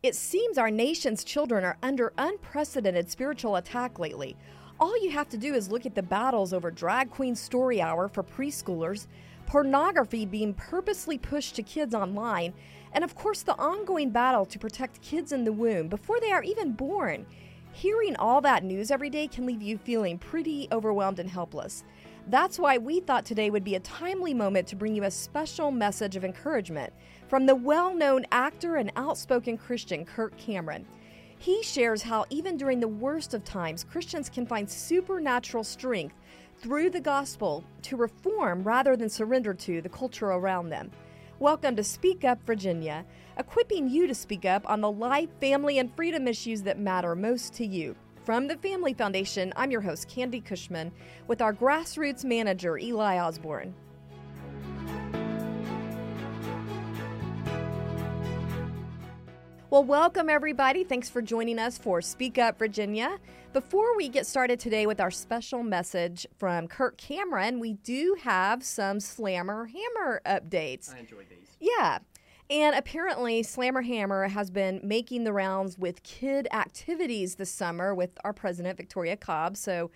It seems our nation's children are under unprecedented spiritual attack lately. All you have to do is look at the battles over Drag Queen Story Hour for preschoolers, pornography being purposely pushed to kids online, and of course the ongoing battle to protect kids in the womb before they are even born. Hearing all that news every day can leave you feeling pretty overwhelmed and helpless. That's why we thought today would be a timely moment to bring you a special message of encouragement from the well known actor and outspoken Christian Kirk Cameron. He shares how, even during the worst of times, Christians can find supernatural strength through the gospel to reform rather than surrender to the culture around them. Welcome to Speak Up Virginia, equipping you to speak up on the life, family, and freedom issues that matter most to you. From the Family Foundation, I'm your host, Candi Cushman, with our grassroots manager, Ely Osborne. Well, welcome everybody. Thanks for joining us for Speak Up Virginia. Before we get started today with our special message from Kirk Cameron, we do have some Slammer Hammer updates. I enjoyed these. Yeah. And apparently, Slammer Hammer has been making the rounds with kid activities this summer with our president, Victoria Cobb. So,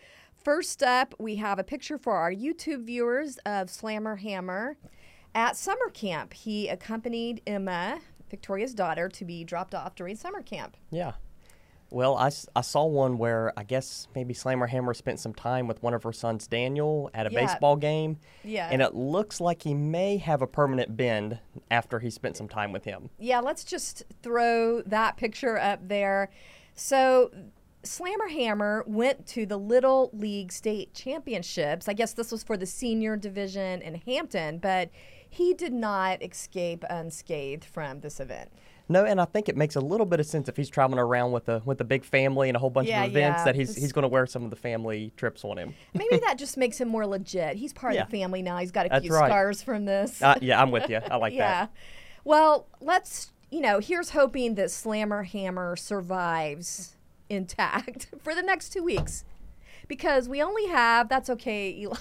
first up, we have a picture for our YouTube viewers of Slammer Hammer at summer camp. He accompanied Emma, Victoria's daughter, to be dropped off during summer camp. Yeah. Well, I, I saw one where I guess maybe Slammer Hammer spent some time with one of her sons, Daniel, at a Yeah. baseball game. Yeah. And it looks like he may have a permanent bend after he spent some time with him. Yeah, let's just throw that picture up there. So, Slammer Hammer went to the Little League State Championships. I guess this was for the senior division in Hampton, but he did not escape unscathed from this event. No, and I think it makes a little bit of sense if he's traveling around with a with a big family and a whole bunch Yeah, of events yeah. that he's he's going to wear some of the family trips on him. Maybe that just makes him more legit. He's part Yeah. of the family now. He's got a That's few right. scars from this. Uh, yeah, I'm with you. I like yeah. that. Well, let's, you know, here's hoping that Slammer Hammer survives intact for the next two weeks. Because we only have, that's okay, Ely.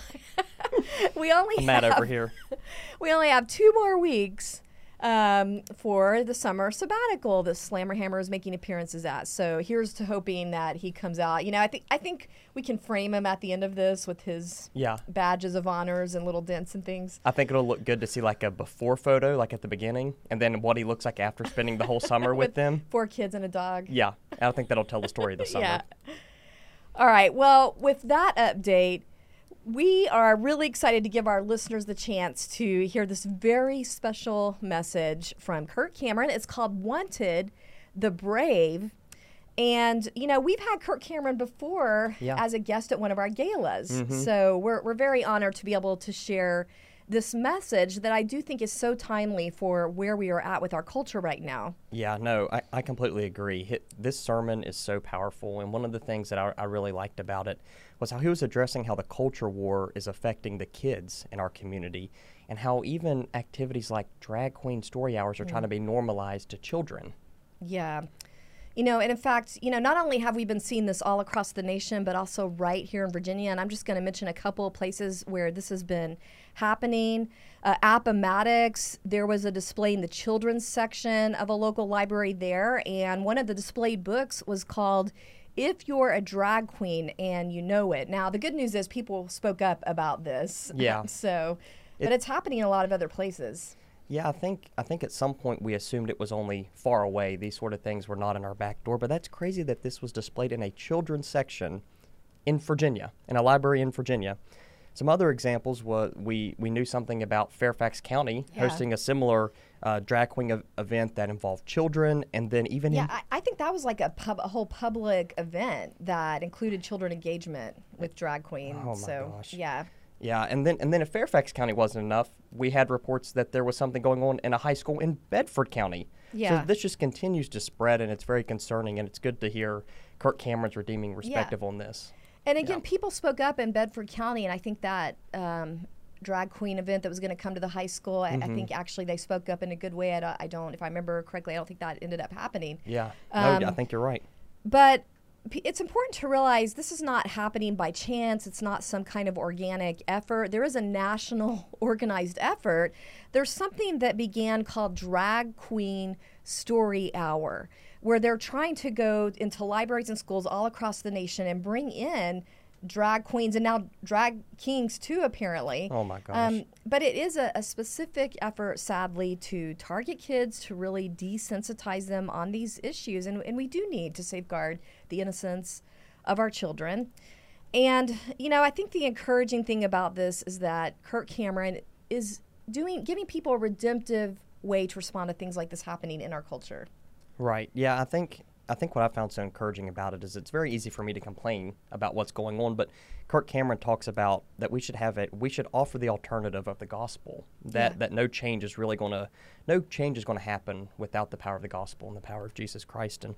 we only I'm have, over here. we only have two more weeks um, for the summer sabbatical that Slammer Hammer is making appearances at. So here's to hoping that he comes out. You know, I think I think we can frame him at the end of this with his Yeah. badges of honors and little dents and things. I think it'll look good to see like a before photo, like at the beginning, and then what he looks like after spending the whole summer with them. Four kids and a dog. Yeah, I don't think that'll tell the story of the summer. Yeah. All right. Well, with that update, we are really excited to give our listeners the chance to hear this very special message from Kirk Cameron. It's called Wanted the Brave. And, you know, we've had Kirk Cameron before Yeah. as a guest at one of our galas. Mm-hmm. So we're, we're very honored to be able to share this message that I do think is so timely for where we are at with our culture right now. Yeah, no, I, I completely agree. This sermon is so powerful, and one of the things that I, I really liked about it was how he was addressing how the culture war is affecting the kids in our community, and how even activities like drag queen story hours are trying to be normalized to children. Yeah. You know, and in fact, you know, not only have we been seeing this all across the nation, but also right here in Virginia. And I'm just going to mention a couple of places where this has been happening. Uh, Appomattox, there was a display in the children's section of a local library there. And one of the displayed books was called If You're a Drag Queen and You Know It. Now, the good news is people spoke up about this. Yeah. so, but it's happening in a lot of other places. Yeah, I think I think at some point we assumed it was only far away. These sort of things were not in our back door, but that's crazy that this was displayed in a children's section in Virginia, in a library in Virginia. Some other examples was we we knew something about Fairfax County Yeah. hosting a similar uh, drag queen ev- event that involved children, and then even Yeah, I, I think that was like a pub, a whole public event that included children engagement with drag queen. Oh my so gosh. yeah, yeah, and then and then if Fairfax County wasn't enough, we had reports that there was something going on in a high school in Bedford County. Yeah. So this just continues to spread, and it's very concerning, and it's good to hear Kirk Cameron's redeeming perspective on this. And again, people spoke up in Bedford County, and I think that um, drag queen event that was going to come to the high school, I, I Mm-hmm. think actually they spoke up in a good way. I don't, I don't, if I remember correctly, I don't think that ended up happening. Yeah, Um, no, I think you're right. But it's important to realize this is not happening by chance. It's not some kind of organic effort. There is a national organized effort. There's something that began called Drag Queen story hour where they're trying to go into libraries and schools all across the nation and bring in drag queens and now drag kings too apparently. Oh my gosh. Um, but it is a, a, specific effort sadly to target kids to really desensitize them on these issues. And, and we do need to safeguard the innocence of our children. And you know i think the encouraging thing about this is that kirk cameron is doing giving people a redemptive way to respond to things like this happening in our culture right yeah i think I think what I found so encouraging about it is it's very easy for me to complain about what's going on, but Kirk Cameron talks about that we should have it. We should offer the alternative of the gospel. That yeah. that no change is really going to no change is going to happen without the power of the gospel and the power of Jesus Christ. And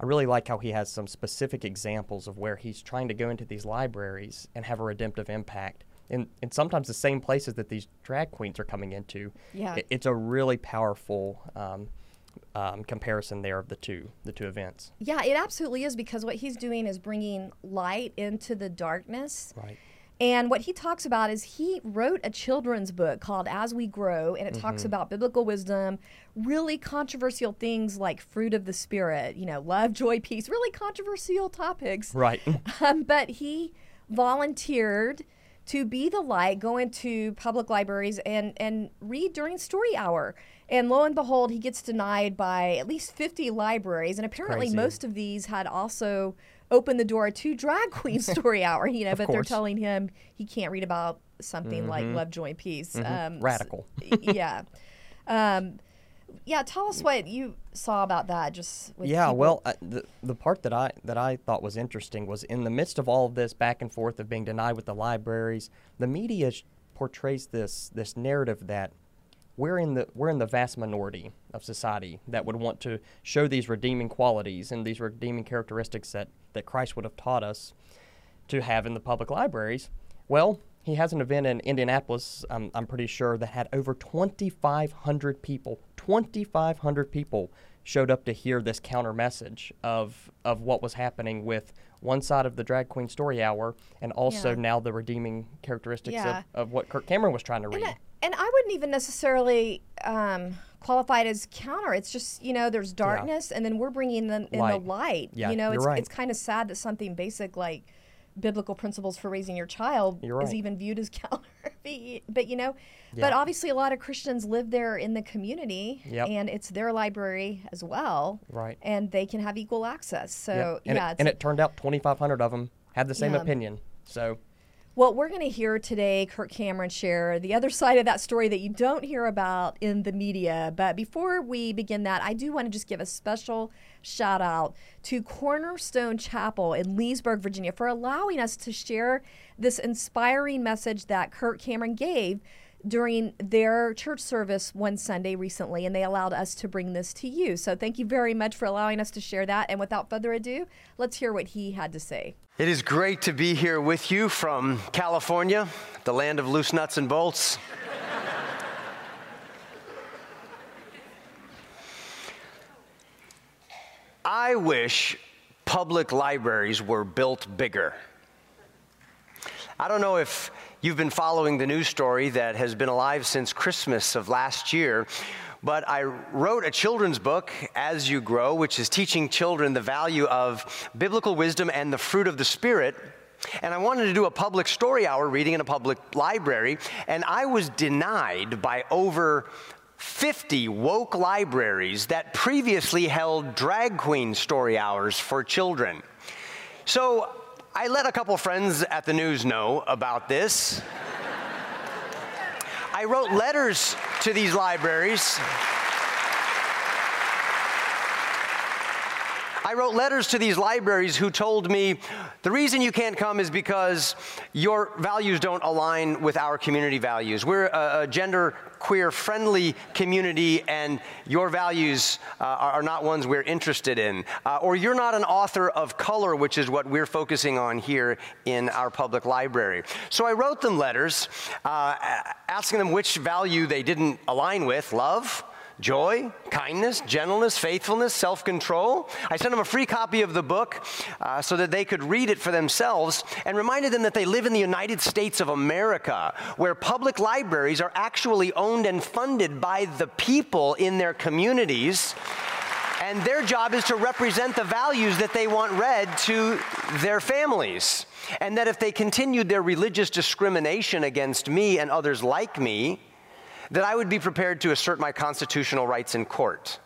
I really like how he has some specific examples of where he's trying to go into these libraries and have a redemptive impact. And, in sometimes the same places that these drag queens are coming into. Yeah. It, it's a really powerful um, um, comparison there of the two the two events. Yeah, it absolutely is because what he's doing is bringing light into the darkness. Right. And what he talks about is he wrote a children's book called As We Grow, and it mm-hmm. talks about biblical wisdom, really controversial things like fruit of the spirit, you know, love, joy, peace, really controversial topics. Right. Um, but he volunteered to be the light, go into public libraries and and read during story hour. And lo and behold, he gets denied by at least 50 libraries. And apparently, Crazy. most of these had also opened the door to drag queen story hour, you know, but course. they're telling him he can't read about something mm-hmm. like love, joy, and peace. Mm-hmm. Um, Radical. yeah. Um, yeah, tell us what you saw about that. Just yeah, people. well, uh, the the part that I that I thought was interesting was in the midst of all of this back and forth of being denied with the libraries, the media sh- portrays this this narrative that we're in the we're in the vast minority of society that would want to show these redeeming qualities and these redeeming characteristics that, that Christ would have taught us to have in the public libraries. Well, he has an event in Indianapolis, um, I'm pretty sure, that had over 2,500 people. 2,500 people showed up to hear this counter message of of what was happening with one side of the drag queen story hour and also yeah. now the redeeming characteristics yeah. of, of what Kirk Cameron was trying to read and I wouldn't even necessarily um, qualify it as counter. It's just you know there's darkness, yeah. and then we're bringing in, in the light. Yeah, you know, it's right. it's kind of sad that something basic like biblical principles for raising your child right. is even viewed as counter. but you know, yeah. but obviously a lot of Christians live there in the community, yep. and it's their library as well. Right. And they can have equal access. So yep. and yeah, it, and it turned out 2,500 of them had the same yeah. opinion. So well, we're going to hear today Kirk Cameron share the other side of that story that you don't hear about in the media. But before we begin that, I do want to just give a special shout out to Cornerstone Chapel in Leesburg, Virginia, for allowing us to share this inspiring message that Kirk Cameron gave during their church service one Sunday recently, and they allowed us to bring this to you. So thank you very much for allowing us to share that. And without further ado, let's hear what he had to say. It is great to be here with you from California, the land of loose nuts and bolts. I wish public libraries were built bigger. I don't know if you've been following the news story that has been alive since Christmas of last year, but I wrote a children's book, As You Grow, which is teaching children the value of biblical wisdom and the fruit of the Spirit. And I wanted to do a public story hour reading in a public library, and I was denied by over 50 woke libraries that previously held drag queen story hours for children. So I let a couple friends at the news know about this. I wrote letters to these libraries. I wrote letters to these libraries who told me the reason you can't come is because your values don't align with our community values. We're a, a gender queer friendly community and your values uh, are, not ones we're interested in. Uh, or you're not an author of color, which is what we're focusing on here in our public library. So I wrote them letters uh, asking them which value they didn't align with love, joy, kindness, gentleness, faithfulness, self control. I sent them a free copy of the book uh, so that they could read it for themselves and reminded them that they live in the United States of America, where public libraries are actually owned and funded by the people in their communities. And their job is to represent the values that they want read to their families. And that if they continued their religious discrimination against me and others like me, that I would be prepared to assert my constitutional rights in court.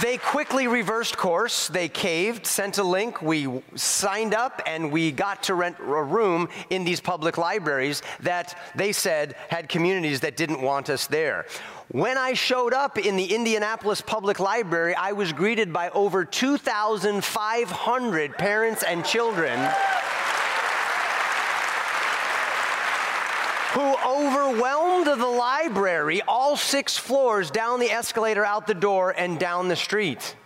They quickly reversed course. They caved, sent a link. We signed up and we got to rent a room in these public libraries that they said had communities that didn't want us there. When I showed up in the Indianapolis Public Library, I was greeted by over 2,500 parents and children. Who overwhelmed the library, all six floors, down the escalator, out the door, and down the street.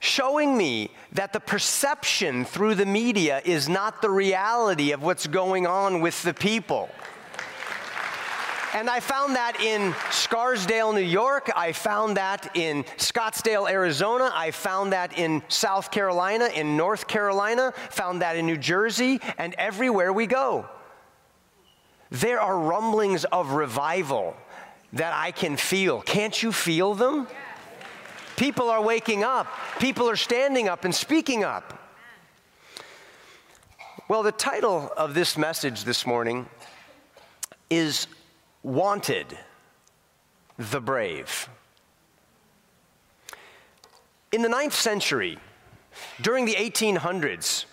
Showing me that the perception through the media is not the reality of what's going on with the people. And I found that in Scarsdale, New York. I found that in Scottsdale, Arizona. I found that in South Carolina, in North Carolina, found that in New Jersey, and everywhere we go. There are rumblings of revival that I can feel. Can't you feel them? People are waking up, people are standing up and speaking up. Well, the title of this message this morning is Wanted the Brave. In the ninth century, during the 1800s,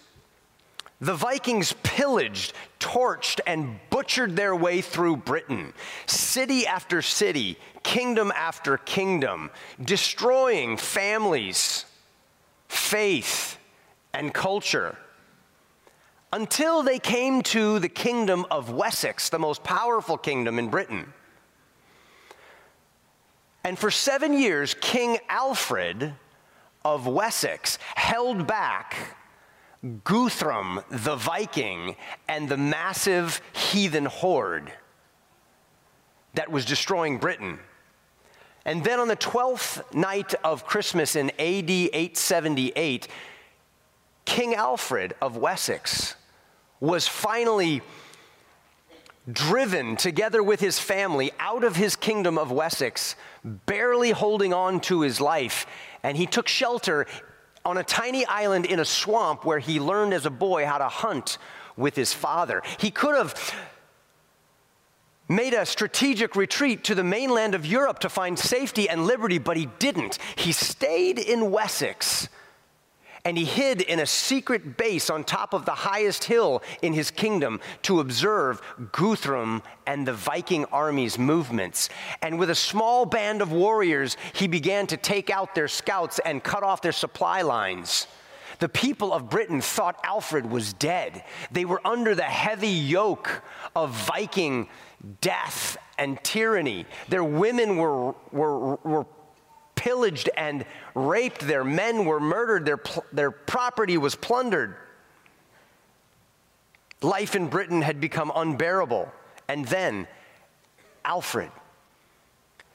the Vikings pillaged, torched, and butchered their way through Britain, city after city, kingdom after kingdom, destroying families, faith, and culture. Until they came to the kingdom of Wessex, the most powerful kingdom in Britain. And for seven years, King Alfred of Wessex held back Guthrum the Viking and the massive heathen horde that was destroying Britain. And then on the 12th night of Christmas in AD 878, King Alfred of Wessex was finally driven together with his family out of his kingdom of Wessex, barely holding on to his life. And he took shelter on a tiny island in a swamp where he learned as a boy how to hunt with his father. He could have made a strategic retreat to the mainland of Europe to find safety and liberty, but he didn't. He stayed in Wessex and he hid in a secret base on top of the highest hill in his kingdom to observe Guthrum and the Viking army's movements. And with a small band of warriors, he began to take out their scouts and cut off their supply lines. The people of Britain thought Alfred was dead. They were under the heavy yoke of Viking death and tyranny. Their women were, were, were pillaged and raped, their men were murdered, their, their property was plundered. Life in Britain had become unbearable. And then Alfred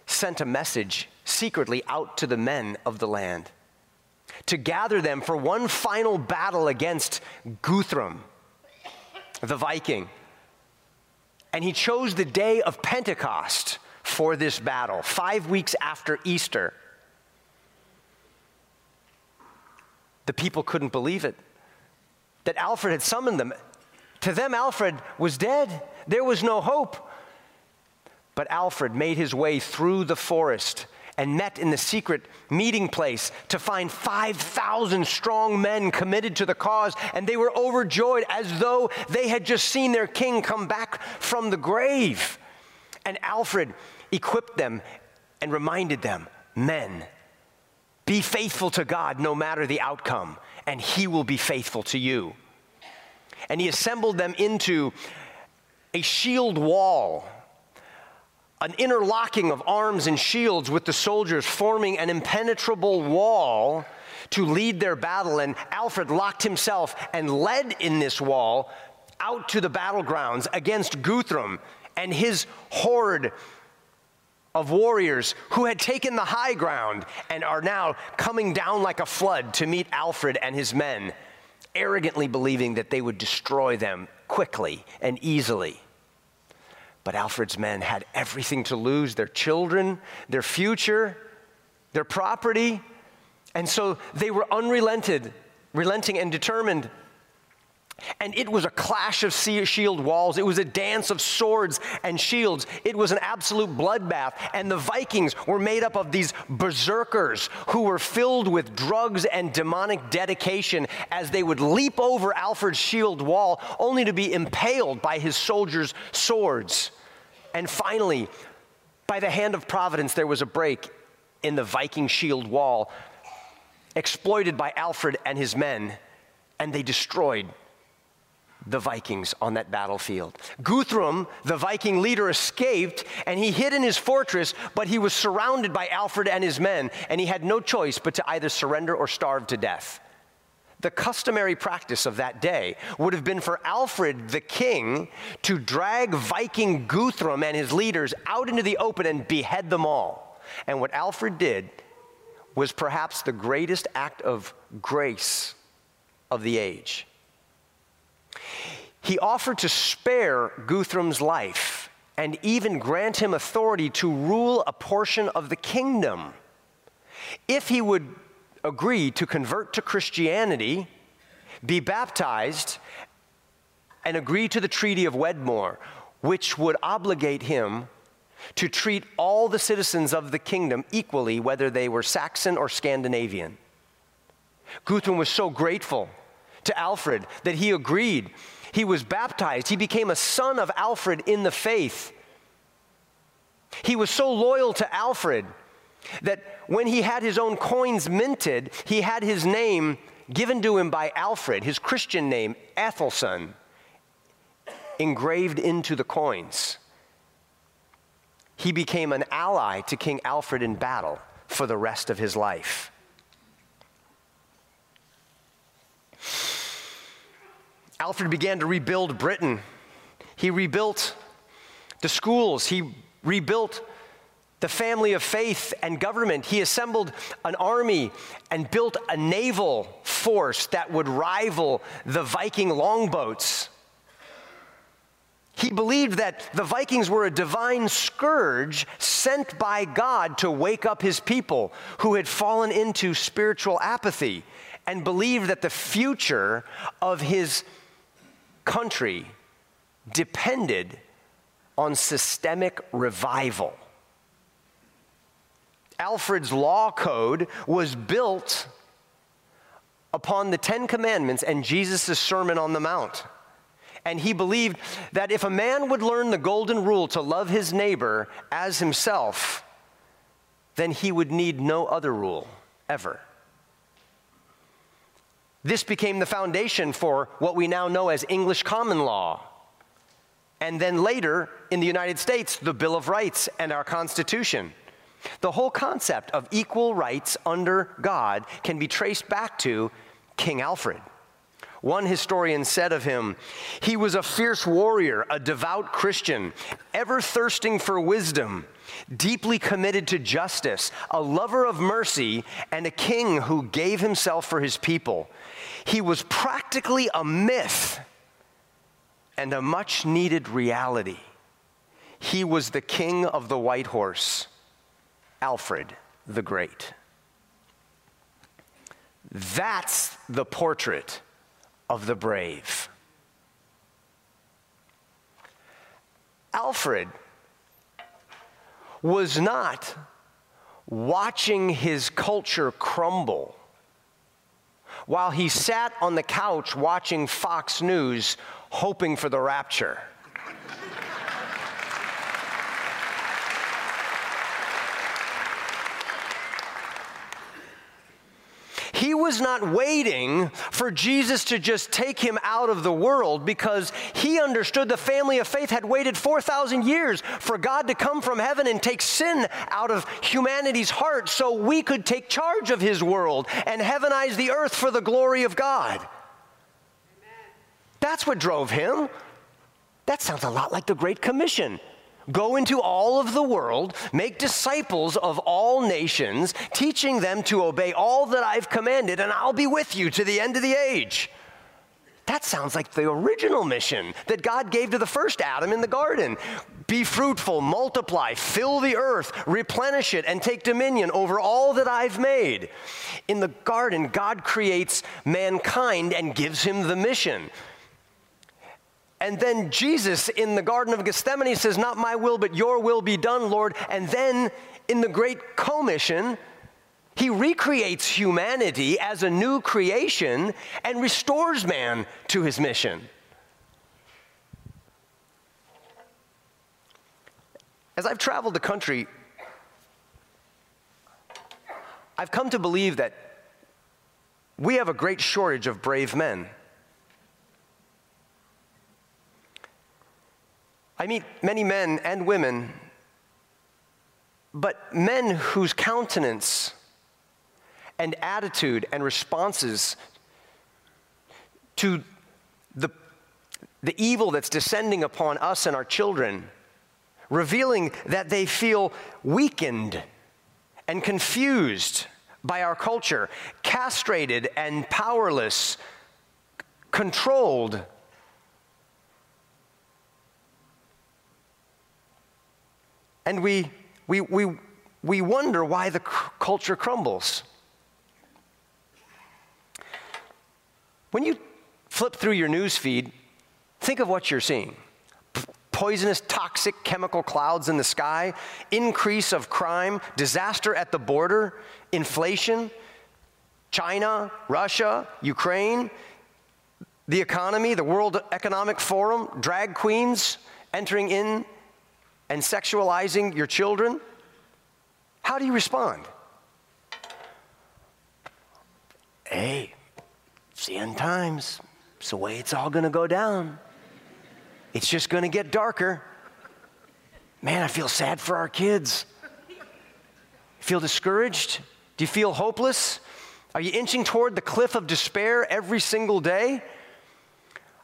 sent a message secretly out to the men of the land to gather them for one final battle against Guthrum, the Viking. And he chose the day of Pentecost for this battle, five weeks after Easter. The people couldn't believe it. That Alfred had summoned them. To them, Alfred was dead. There was no hope. But Alfred made his way through the forest and met in the secret meeting place to find 5,000 strong men committed to the cause, and they were overjoyed as though they had just seen their king come back from the grave. And Alfred equipped them and reminded them men, be faithful to God no matter the outcome, and He will be faithful to you. And He assembled them into a shield wall, an interlocking of arms and shields with the soldiers, forming an impenetrable wall to lead their battle. And Alfred locked himself and led in this wall out to the battlegrounds against Guthrum and his horde of warriors who had taken the high ground and are now coming down like a flood to meet Alfred and his men, arrogantly believing that they would destroy them quickly and easily. But Alfred's men had everything to lose their children, their future, their property. And so they were unrelented, relenting and determined and it was a clash of shield walls. It was a dance of swords and shields. It was an absolute bloodbath. And the Vikings were made up of these berserkers who were filled with drugs and demonic dedication as they would leap over Alfred's shield wall only to be impaled by his soldiers' swords. And finally, by the hand of providence, there was a break in the Viking shield wall exploited by Alfred and his men, and they destroyed the Vikings on that battlefield. Guthrum, the Viking leader, escaped and he hid in his fortress, but he was surrounded by Alfred and his men, and he had no choice but to either surrender or starve to death. The customary practice of that day would have been for Alfred the king to drag Viking Guthrum and his leaders out into the open and behead them all. And what Alfred did was perhaps the greatest act of grace of the age he offered to spare Guthrum's life and even grant him authority to rule a portion of the kingdom if he would agree to convert to Christianity, be baptized, and agree to the Treaty of Wedmore, which would obligate him to treat all the citizens of the kingdom equally, whether they were Saxon or Scandinavian. Guthrum was so grateful to Alfred that he agreed. He was baptized. He became a son of Alfred in the faith. He was so loyal to Alfred that when he had his own coins minted, he had his name given to him by Alfred, his Christian name, Ethelson, engraved into the coins. He became an ally to King Alfred in battle for the rest of his life. Alfred began to rebuild Britain. He rebuilt the schools, he rebuilt the family of faith and government. He assembled an army and built a naval force that would rival the Viking longboats. He believed that the Vikings were a divine scourge sent by God to wake up his people who had fallen into spiritual apathy and believed that the future of his country depended on systemic revival. Alfred's law code was built upon the Ten Commandments and Jesus' Sermon on the Mount. And he believed that if a man would learn the golden rule to love his neighbor as himself, then he would need no other rule ever. This became the foundation for what we now know as English common law. And then later, in the United States, the Bill of Rights and our Constitution. The whole concept of equal rights under God can be traced back to King Alfred. One historian said of him, he was a fierce warrior, a devout Christian, ever thirsting for wisdom, deeply committed to justice, a lover of mercy, and a king who gave himself for his people. He was practically a myth and a much needed reality. He was the king of the white horse, Alfred the Great. That's the portrait of the brave. Alfred was not watching his culture crumble while he sat on the couch watching Fox News, hoping for the rapture. He was not waiting for Jesus to just take him out of the world because he understood the family of faith had waited 4,000 years for God to come from heaven and take sin out of humanity's heart so we could take charge of his world and heavenize the earth for the glory of God. That's what drove him. That sounds a lot like the Great Commission. Go into all of the world, make disciples of all nations, teaching them to obey all that I've commanded, and I'll be with you to the end of the age. That sounds like the original mission that God gave to the first Adam in the garden. Be fruitful, multiply, fill the earth, replenish it, and take dominion over all that I've made. In the garden, God creates mankind and gives him the mission. And then Jesus in the Garden of Gethsemane says, Not my will, but your will be done, Lord. And then in the Great Commission, he recreates humanity as a new creation and restores man to his mission. As I've traveled the country, I've come to believe that we have a great shortage of brave men. I meet many men and women, but men whose countenance and attitude and responses to the, the evil that's descending upon us and our children, revealing that they feel weakened and confused by our culture, castrated and powerless, controlled And we, we, we, we wonder why the c- culture crumbles. When you flip through your news feed, think of what you're seeing poisonous, toxic chemical clouds in the sky, increase of crime, disaster at the border, inflation, China, Russia, Ukraine, the economy, the World Economic Forum, drag queens entering in and sexualizing your children, how do you respond? Hey, it's the end times. It's the way it's all going to go down. It's just going to get darker. Man, I feel sad for our kids. Feel discouraged? Do you feel hopeless? Are you inching toward the cliff of despair every single day?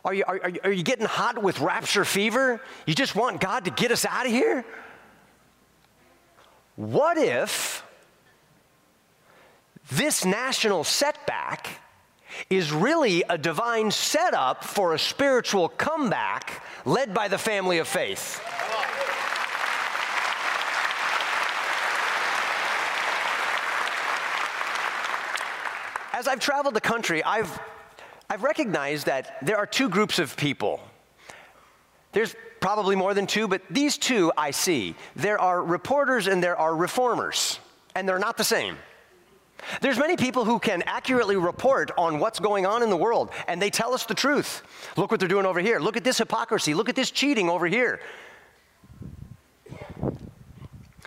Are you, are, are you getting hot with rapture fever? You just want God to get us out of here? What if this national setback is really a divine setup for a spiritual comeback led by the family of faith? As I've traveled the country, I've I've recognized that there are two groups of people. There's probably more than two, but these two I see. There are reporters and there are reformers, and they're not the same. There's many people who can accurately report on what's going on in the world, and they tell us the truth. Look what they're doing over here. Look at this hypocrisy. Look at this cheating over here.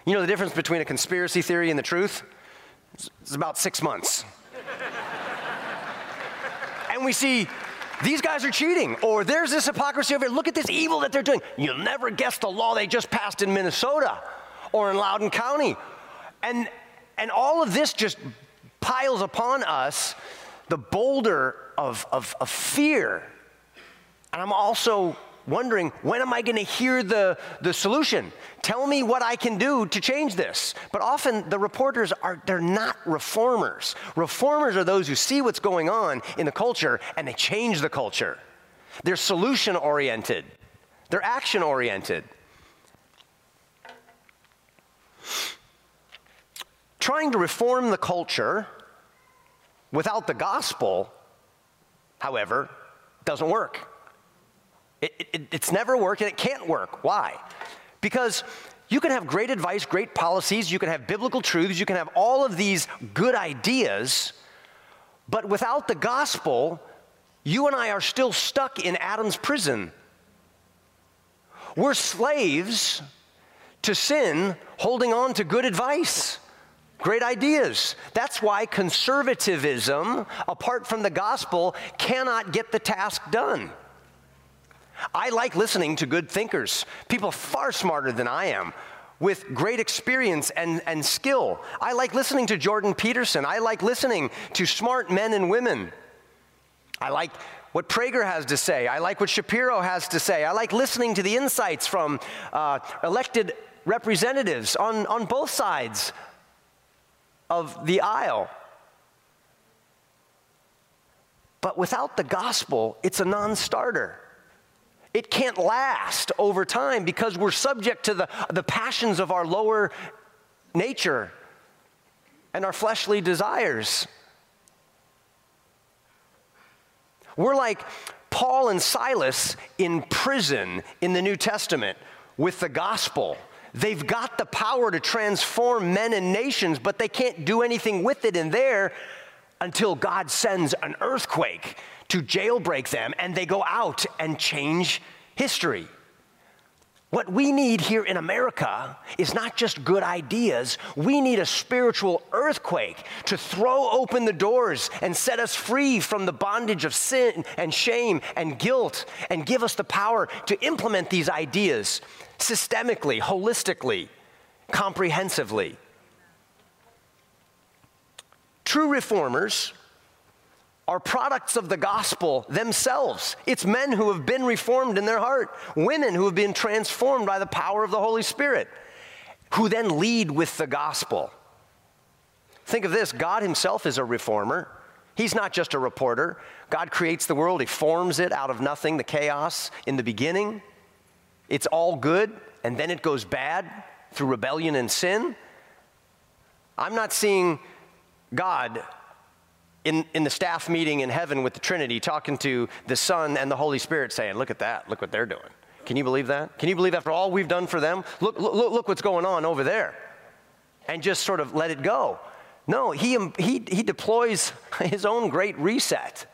You know the difference between a conspiracy theory and the truth? It's about six months and we see these guys are cheating, or there's this hypocrisy over here. Look at this evil that they're doing. You'll never guess the law they just passed in Minnesota or in Loudoun County. And, and all of this just piles upon us the boulder of, of, of fear. And I'm also wondering when am I going to hear the, the solution? Tell me what I can do to change this. But often the reporters are they're not reformers. Reformers are those who see what's going on in the culture and they change the culture. They're solution oriented. They're action oriented. Trying to reform the culture without the gospel, however, doesn't work. It, it, it's never worked and it can't work. Why? Because you can have great advice, great policies, you can have biblical truths, you can have all of these good ideas, but without the gospel, you and I are still stuck in Adam's prison. We're slaves to sin, holding on to good advice, great ideas. That's why conservatism, apart from the gospel, cannot get the task done. I like listening to good thinkers, people far smarter than I am, with great experience and, and skill. I like listening to Jordan Peterson. I like listening to smart men and women. I like what Prager has to say. I like what Shapiro has to say. I like listening to the insights from uh, elected representatives on, on both sides of the aisle. But without the gospel, it's a non starter. It can't last over time because we're subject to the, the passions of our lower nature and our fleshly desires. We're like Paul and Silas in prison in the New Testament with the gospel. They've got the power to transform men and nations, but they can't do anything with it in there until God sends an earthquake to jailbreak them and they go out and change history. What we need here in America is not just good ideas. We need a spiritual earthquake to throw open the doors and set us free from the bondage of sin and shame and guilt and give us the power to implement these ideas systemically, holistically, comprehensively. True reformers are products of the gospel themselves. It's men who have been reformed in their heart, women who have been transformed by the power of the Holy Spirit, who then lead with the gospel. Think of this God Himself is a reformer. He's not just a reporter. God creates the world, He forms it out of nothing, the chaos in the beginning. It's all good, and then it goes bad through rebellion and sin. I'm not seeing God in, in the staff meeting in heaven with the Trinity, talking to the Son and the Holy Spirit, saying, Look at that, look what they're doing. Can you believe that? Can you believe after all we've done for them? Look, look, look what's going on over there. And just sort of let it go. No, he, um, he, he deploys his own great reset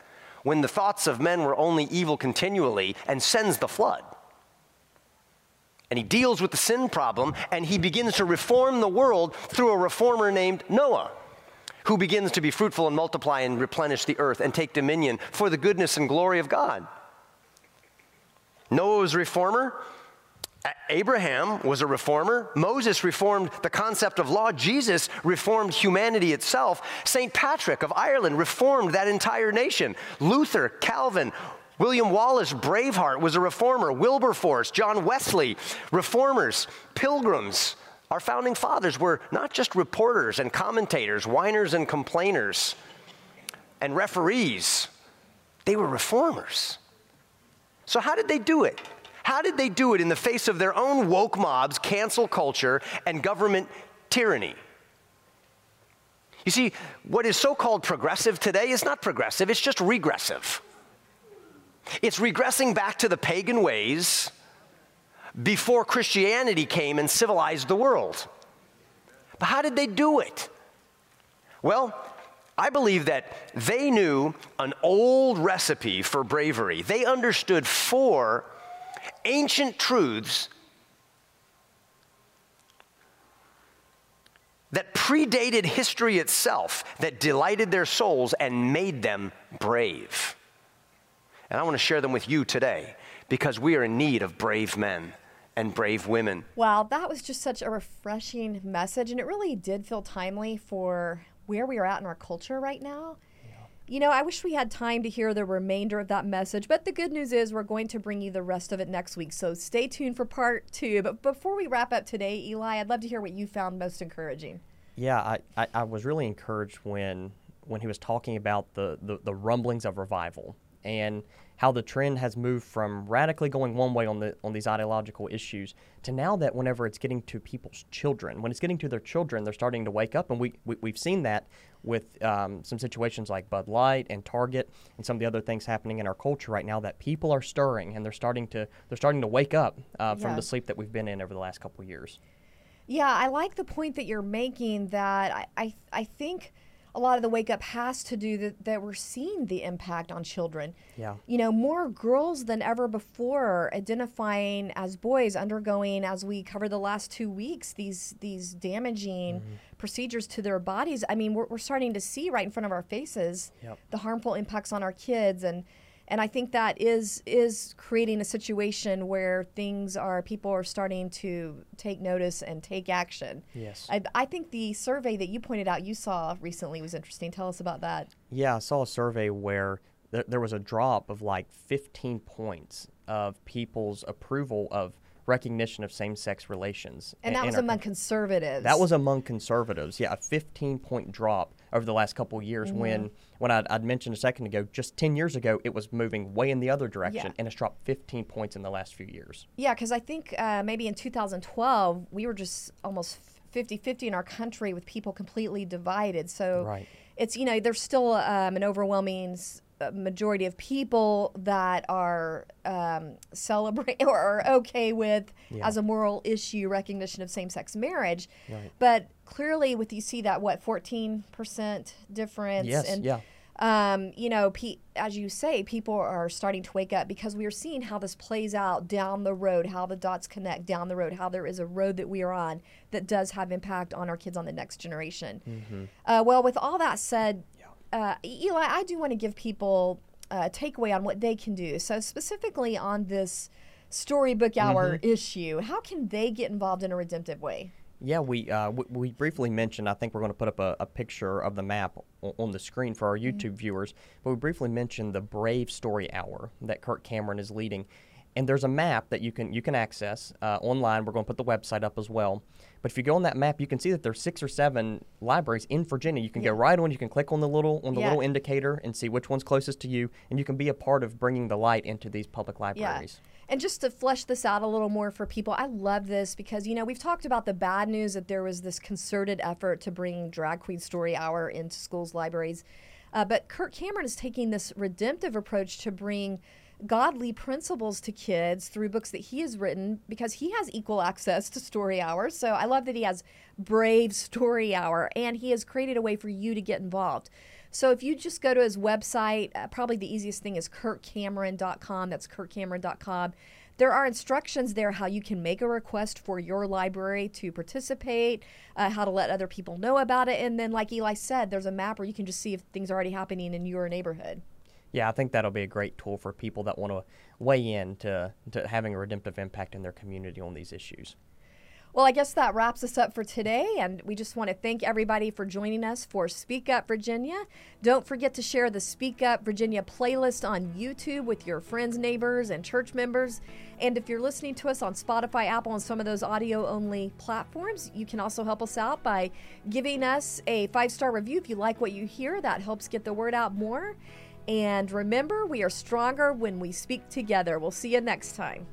when the thoughts of men were only evil continually and sends the flood. And he deals with the sin problem and he begins to reform the world through a reformer named Noah who begins to be fruitful and multiply and replenish the earth and take dominion for the goodness and glory of God. Noah was a reformer. Abraham was a reformer. Moses reformed the concept of law. Jesus reformed humanity itself. St. Patrick of Ireland reformed that entire nation. Luther, Calvin, William Wallace, Braveheart, was a reformer. Wilberforce, John Wesley, reformers, pilgrims, our founding fathers were not just reporters and commentators, whiners and complainers, and referees, they were reformers. So, how did they do it? How did they do it in the face of their own woke mobs, cancel culture, and government tyranny? You see, what is so called progressive today is not progressive, it's just regressive. It's regressing back to the pagan ways before Christianity came and civilized the world. But how did they do it? Well, I believe that they knew an old recipe for bravery. They understood four ancient truths that predated history itself, that delighted their souls and made them brave. And I want to share them with you today because we are in need of brave men and brave women. Wow, that was just such a refreshing message. And it really did feel timely for where we are at in our culture right now. You know, I wish we had time to hear the remainder of that message, but the good news is we're going to bring you the rest of it next week. So stay tuned for part two. But before we wrap up today, Ely, I'd love to hear what you found most encouraging. Yeah, I, I, I was really encouraged when when he was talking about the, the, the rumblings of revival and how the trend has moved from radically going one way on the on these ideological issues to now that whenever it's getting to people's children, when it's getting to their children, they're starting to wake up, and we, we have seen that with um, some situations like Bud Light and Target and some of the other things happening in our culture right now that people are stirring and they're starting to they're starting to wake up uh, from the sleep that we've been in over the last couple of years. Yeah, I like the point that you're making. That I I, I think a lot of the wake up has to do that, that we're seeing the impact on children. Yeah. You know, more girls than ever before identifying as boys, undergoing, as we covered the last two weeks, these these damaging mm-hmm. procedures to their bodies. I mean, we're, we're starting to see right in front of our faces yep. the harmful impacts on our kids and and I think that is is creating a situation where things are people are starting to take notice and take action. Yes, I, I think the survey that you pointed out you saw recently was interesting. Tell us about that. Yeah, I saw a survey where there, there was a drop of like 15 points of people's approval of recognition of same-sex relations. And that was among country. conservatives. That was among conservatives. Yeah, a 15 point drop over the last couple of years. Mm-hmm. When when I'd, I'd mentioned a second ago, just 10 years ago, it was moving way in the other direction, Yeah. and it's dropped 15 points in the last few years. Yeah, because I think uh, maybe in 2012, we were just almost 50 50 in our country with people completely divided. So Right. it's, you know, there's still um, an overwhelming majority of people that are um, celebrate or are okay with Yeah. as a moral issue recognition of same sex marriage. Right. But clearly, with you see that, what, 14% difference? Yes, and, yeah. um, you know, pe- as you say, people are starting to wake up because we are seeing how this plays out down the road, how the dots connect down the road, how there is a road that we are on that does have impact on our kids on the next generation. Mm-hmm. Uh, well, with all that said, uh, Ely, I do want to give people a takeaway on what they can do. So, specifically on this storybook hour Mm-hmm. issue, how can they get involved in a redemptive way? Yeah, we uh, w- we briefly mentioned. I think we're going to put up a, a picture of the map o- on the screen for our YouTube viewers. But we briefly mentioned the Brave Story Hour that Kirk Cameron is leading, and there's a map that you can you can access uh, online. We're going to put the website up as well. But if you go on that map, you can see that there's six or seven libraries in Virginia. You can go right on. You can click on the little on the Yeah. little indicator and see which one's closest to you, and you can be a part of bringing the light into these public libraries. Yeah. And just to flesh this out a little more for people, I love this because, you know, we've talked about the bad news that there was this concerted effort to bring Drag Queen Story Hour into schools, libraries. Uh, but Kirk Cameron is taking this redemptive approach to bring godly principles to kids through books that he has written because he has equal access to Story Hour. So I love that he has Brave Story Hour and he has created a way for you to get involved. So if you just go to his website, uh, probably the easiest thing is kirkcameron.com. That's kirkcameron.com. There are instructions there how you can make a request for your library to participate, uh, how to let other people know about it, and then, like Ely said, there's a map where you can just see if things are already happening in your neighborhood. Yeah, I think that'll be a great tool for people that want to weigh in to, to having a redemptive impact in their community on these issues. Well, I guess that wraps us up for today, and we just want to thank everybody for joining us for Speak Up Virginia. Don't forget to share the Speak Up Virginia playlist on YouTube with your friends, neighbors, and church members. And if you're listening to us on Spotify, Apple, and some of those audio only platforms, you can also help us out by giving us a five star review if you like what you hear. That helps get the word out more. And remember, we are stronger when we speak together. We'll see you next time.